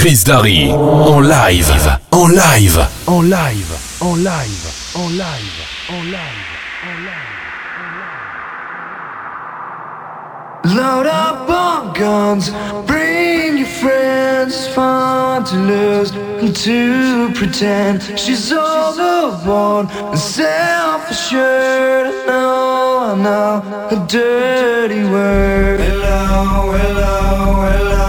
Chris Darry en live, en live, en live, en live, en live, en live. Load up on guns, bring your friends. It's fun to lose and to pretend she's all the one and self-assured. I know, I know, a dirty word. Hello, hello, hello,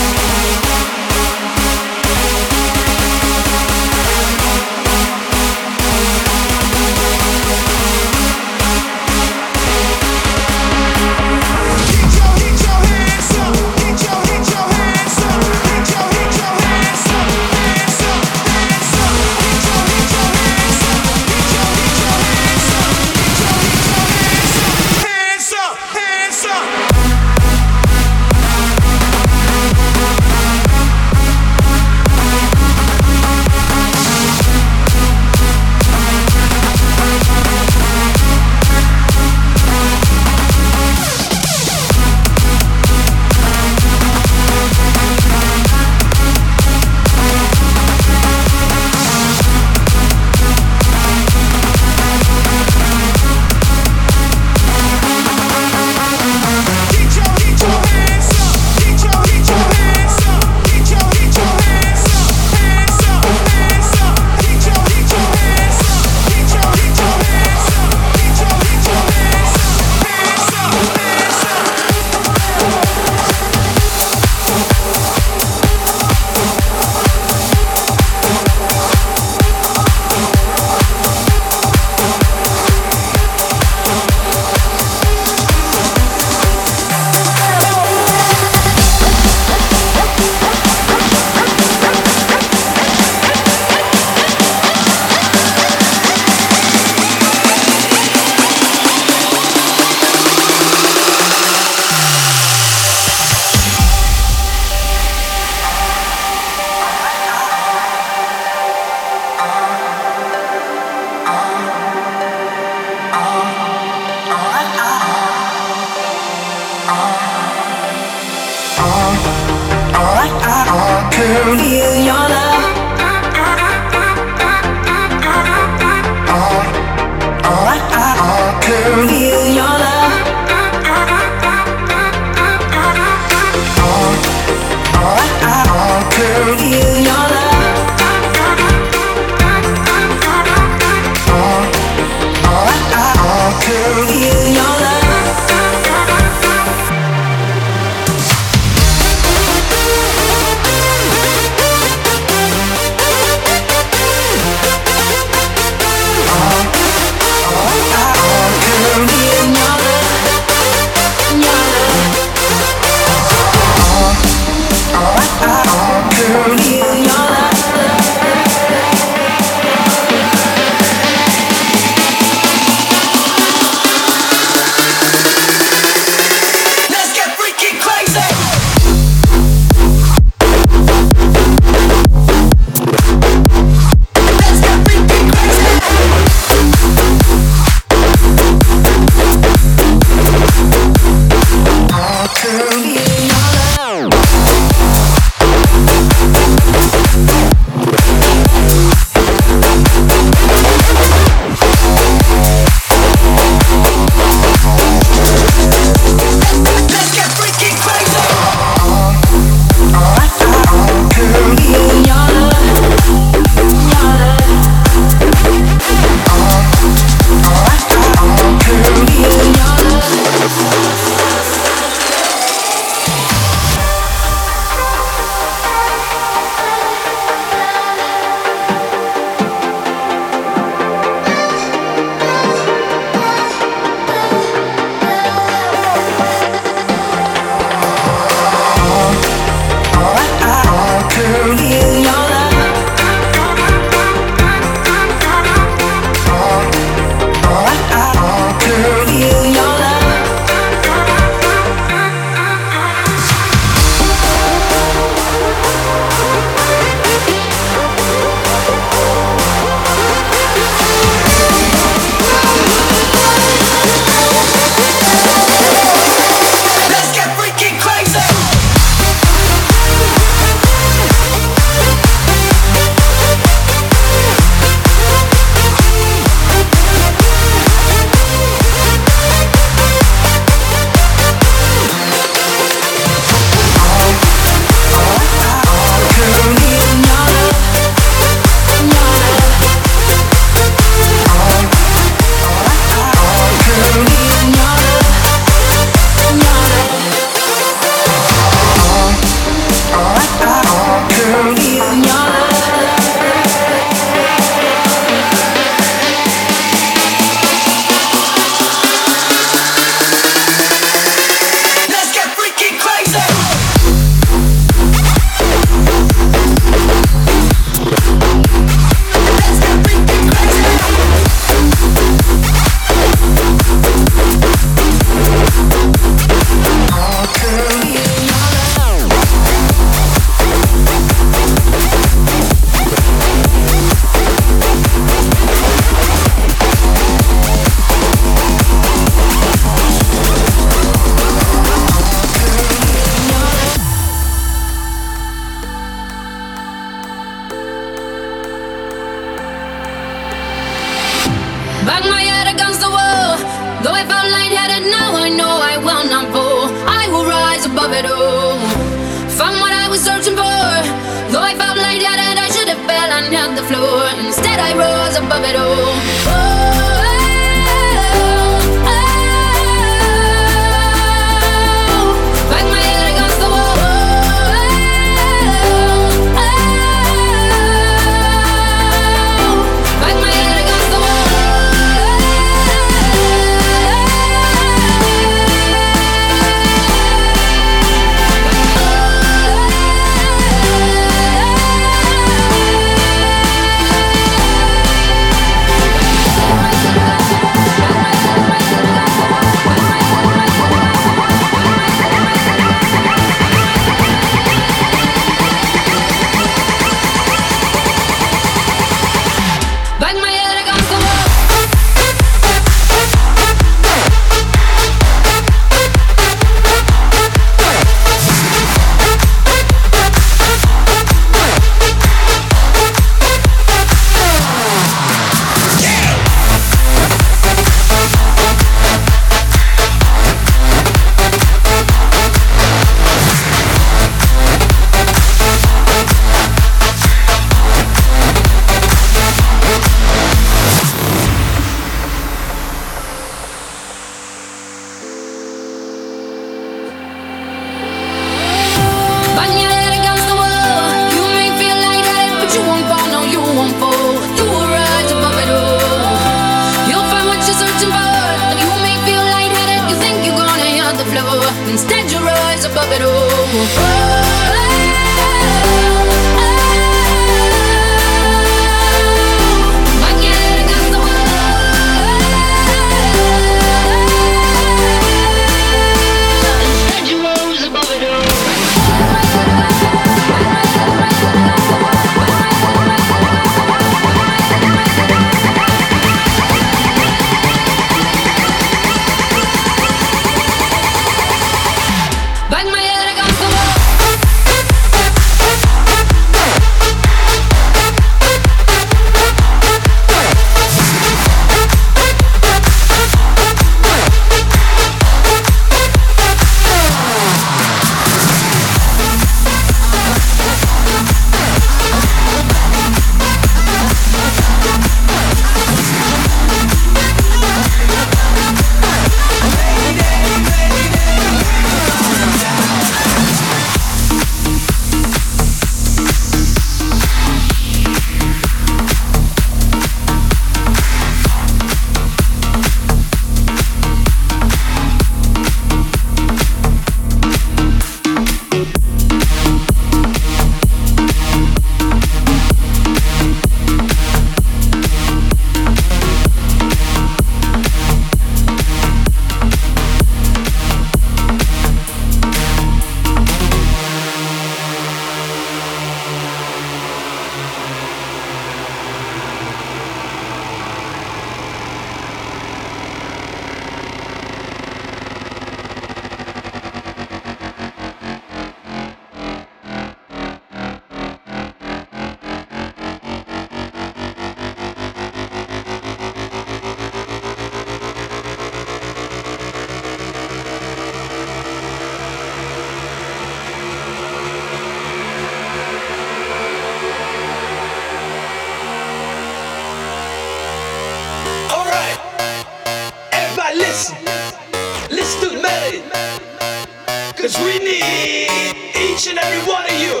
Cause we need each and every one of you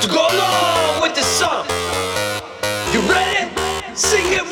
to go along with the song. You ready? Sing it